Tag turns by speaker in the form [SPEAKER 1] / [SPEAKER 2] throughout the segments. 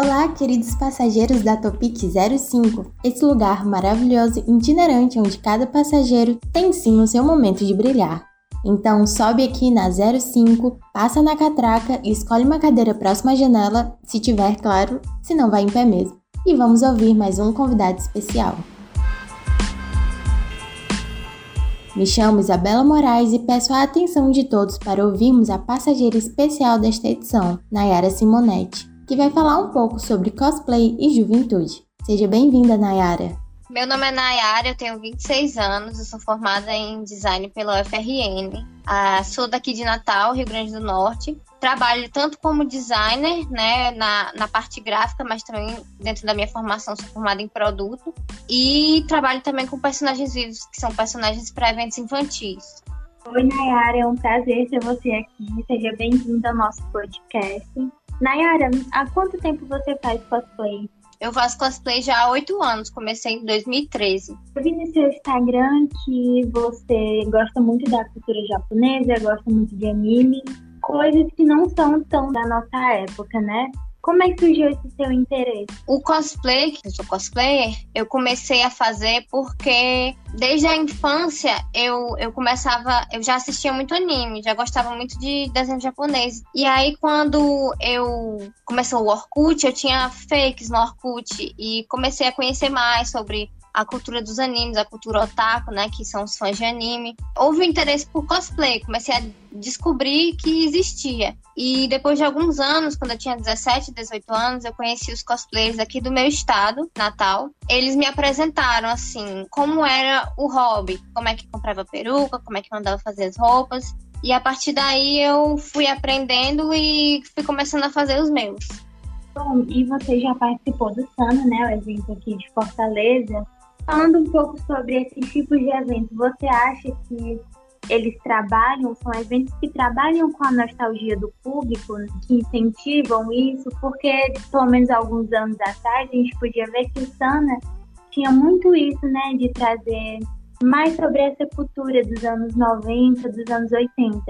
[SPEAKER 1] Olá, queridos passageiros da Topic 05, esse lugar maravilhoso e itinerante onde cada passageiro tem sim o seu momento de brilhar. Então sobe aqui na 05, passa na catraca e escolhe uma cadeira próxima à janela, se tiver, claro, se não vai em pé mesmo. E vamos ouvir mais um convidado especial. Me chamo Isabela Moraes e peço a atenção de todos para ouvirmos a passageira especial desta edição, Nayara Simonetti, que vai falar um pouco sobre cosplay e juventude. Seja bem-vinda, Nayara.
[SPEAKER 2] Meu nome é Nayara, eu tenho 26 anos, eu sou formada em design pela UFRN. Ah, sou daqui de Natal, Rio Grande do Norte. Trabalho tanto como designer, né, na, na parte gráfica, mas também dentro da minha formação sou formada em produto. E trabalho também com personagens vivos, que são personagens para eventos infantis.
[SPEAKER 3] Oi, Nayara, é um prazer ter você aqui. Seja bem-vinda ao nosso podcast. Nayara, há quanto tempo você faz cosplay?
[SPEAKER 2] Eu faço cosplay já há oito anos, comecei em 2013.
[SPEAKER 3] Eu vi no seu Instagram que você gosta muito da cultura japonesa, gosta muito de anime, coisas que não são tão da nossa época, né? Como é que surgiu esse seu interesse?
[SPEAKER 2] O cosplay, que eu sou cosplayer, eu comecei a fazer porque desde a infância eu, eu começava, eu já assistia muito anime, já gostava muito de desenho japonês. E aí quando eu começou o Orkut, eu tinha fakes no Orkut e comecei a conhecer mais sobre a cultura dos animes, a cultura otaku, né, que são os fãs de anime. Houve um interesse por cosplay, comecei a descobrir que existia. E depois de alguns anos, quando eu tinha 17, 18 anos, eu conheci os cosplayers aqui do meu estado, Natal. Eles me apresentaram assim, como era o hobby, como é que comprava peruca, como é que mandava fazer as roupas. E a partir daí eu fui aprendendo e fui começando a fazer os meus.
[SPEAKER 3] Bom, e você já participou do SANA, né, o evento aqui de Fortaleza. Falando um pouco sobre esses tipos de eventos, você acha que eles trabalham, são eventos que trabalham com a nostalgia do público, que incentivam isso, porque pelo menos alguns anos atrás a gente podia ver que o Sana tinha muito isso, né, de trazer mais sobre essa cultura dos anos 90, dos anos 80.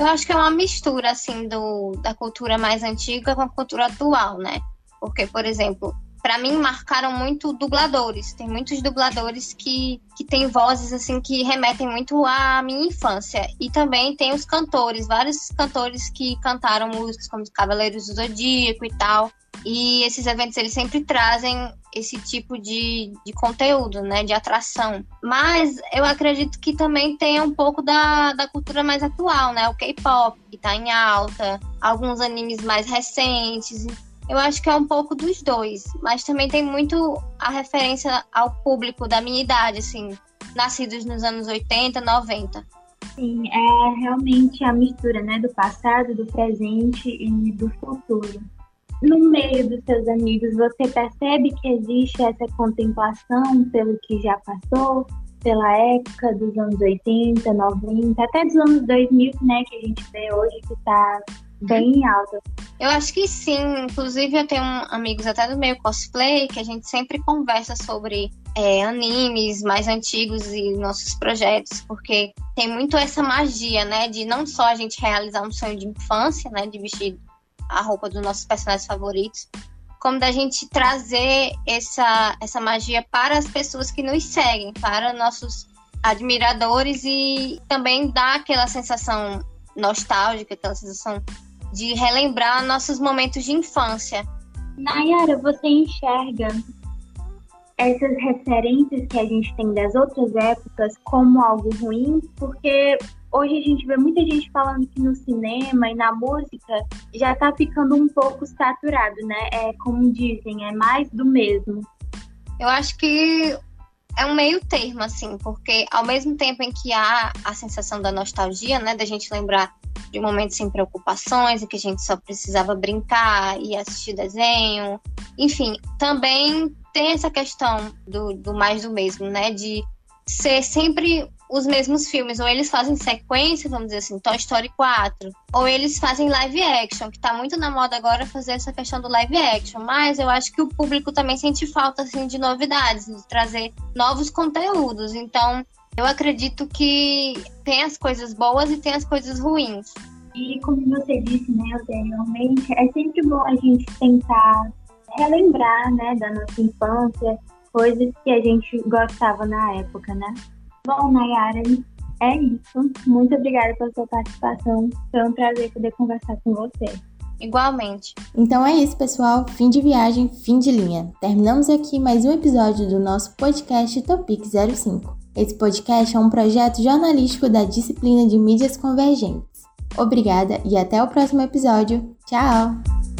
[SPEAKER 2] Eu acho que é uma mistura, assim, do, da cultura mais antiga com a cultura atual, né? Porque, por exemplo, para mim marcaram muito dubladores. Tem muitos dubladores que, que têm vozes assim que remetem muito à minha infância. E também tem os cantores, vários cantores que cantaram músicas como Cavaleiros do Zodíaco e tal. E esses eventos eles sempre trazem esse tipo de, de conteúdo, né, de atração. Mas eu acredito que também tem um pouco da, da cultura mais atual, né, o K-pop, que tá em alta, alguns animes mais recentes. Eu acho que é um pouco dos dois, mas também tem muito a referência ao público da minha idade, assim, nascidos nos anos 80, 90.
[SPEAKER 3] Sim, é realmente a mistura, né, do passado, do presente e do futuro. No meio dos seus amigos, você percebe que existe essa contemplação pelo que já passou, pela época dos anos 80, 90, até dos anos 2000, né, que a gente vê hoje que está bem alta.
[SPEAKER 2] Eu acho que sim. Inclusive, eu tenho amigos até do meio cosplay que a gente sempre conversa sobre é, animes mais antigos e nossos projetos, porque tem muito essa magia, né? De não só a gente realizar um sonho de infância, né? De vestir a roupa dos nossos personagens favoritos, como da gente trazer essa, essa magia para as pessoas que nos seguem, para nossos admiradores e também dar aquela sensação nostálgica, aquela sensação de relembrar nossos momentos de infância.
[SPEAKER 3] Nayara, você enxerga essas referências que a gente tem das outras épocas como algo ruim? Porque hoje a gente vê muita gente falando que no cinema e na música já tá ficando um pouco saturado, né? É como dizem, é mais do mesmo.
[SPEAKER 2] Eu acho que é um meio termo, assim, porque ao mesmo tempo em que há a sensação da nostalgia, né, da gente lembrar de momentos sem preocupações, em que a gente só precisava brincar e assistir desenho. Enfim, também tem essa questão do, do mais do mesmo, né? De ser sempre os mesmos filmes, ou eles fazem sequência, vamos dizer assim, Toy Story 4, ou eles fazem live action, que tá muito na moda agora fazer essa questão do live action, mas eu acho que o público também sente falta assim de novidades, de trazer novos conteúdos. Então, eu acredito que tem as coisas boas e tem as coisas ruins.
[SPEAKER 3] E como você disse, né, anteriormente, é sempre bom a gente tentar relembrar, né, da nossa infância, coisas que a gente gostava na época, né? Bom, Nayara, é isso. Muito obrigada pela sua participação. Foi um prazer poder conversar com você.
[SPEAKER 2] Igualmente.
[SPEAKER 1] Então é isso, pessoal. Fim de viagem, fim de linha. Terminamos aqui mais um episódio do nosso podcast Topic 05. Esse podcast é um projeto jornalístico da disciplina de mídias convergentes. Obrigada e até o próximo episódio. Tchau!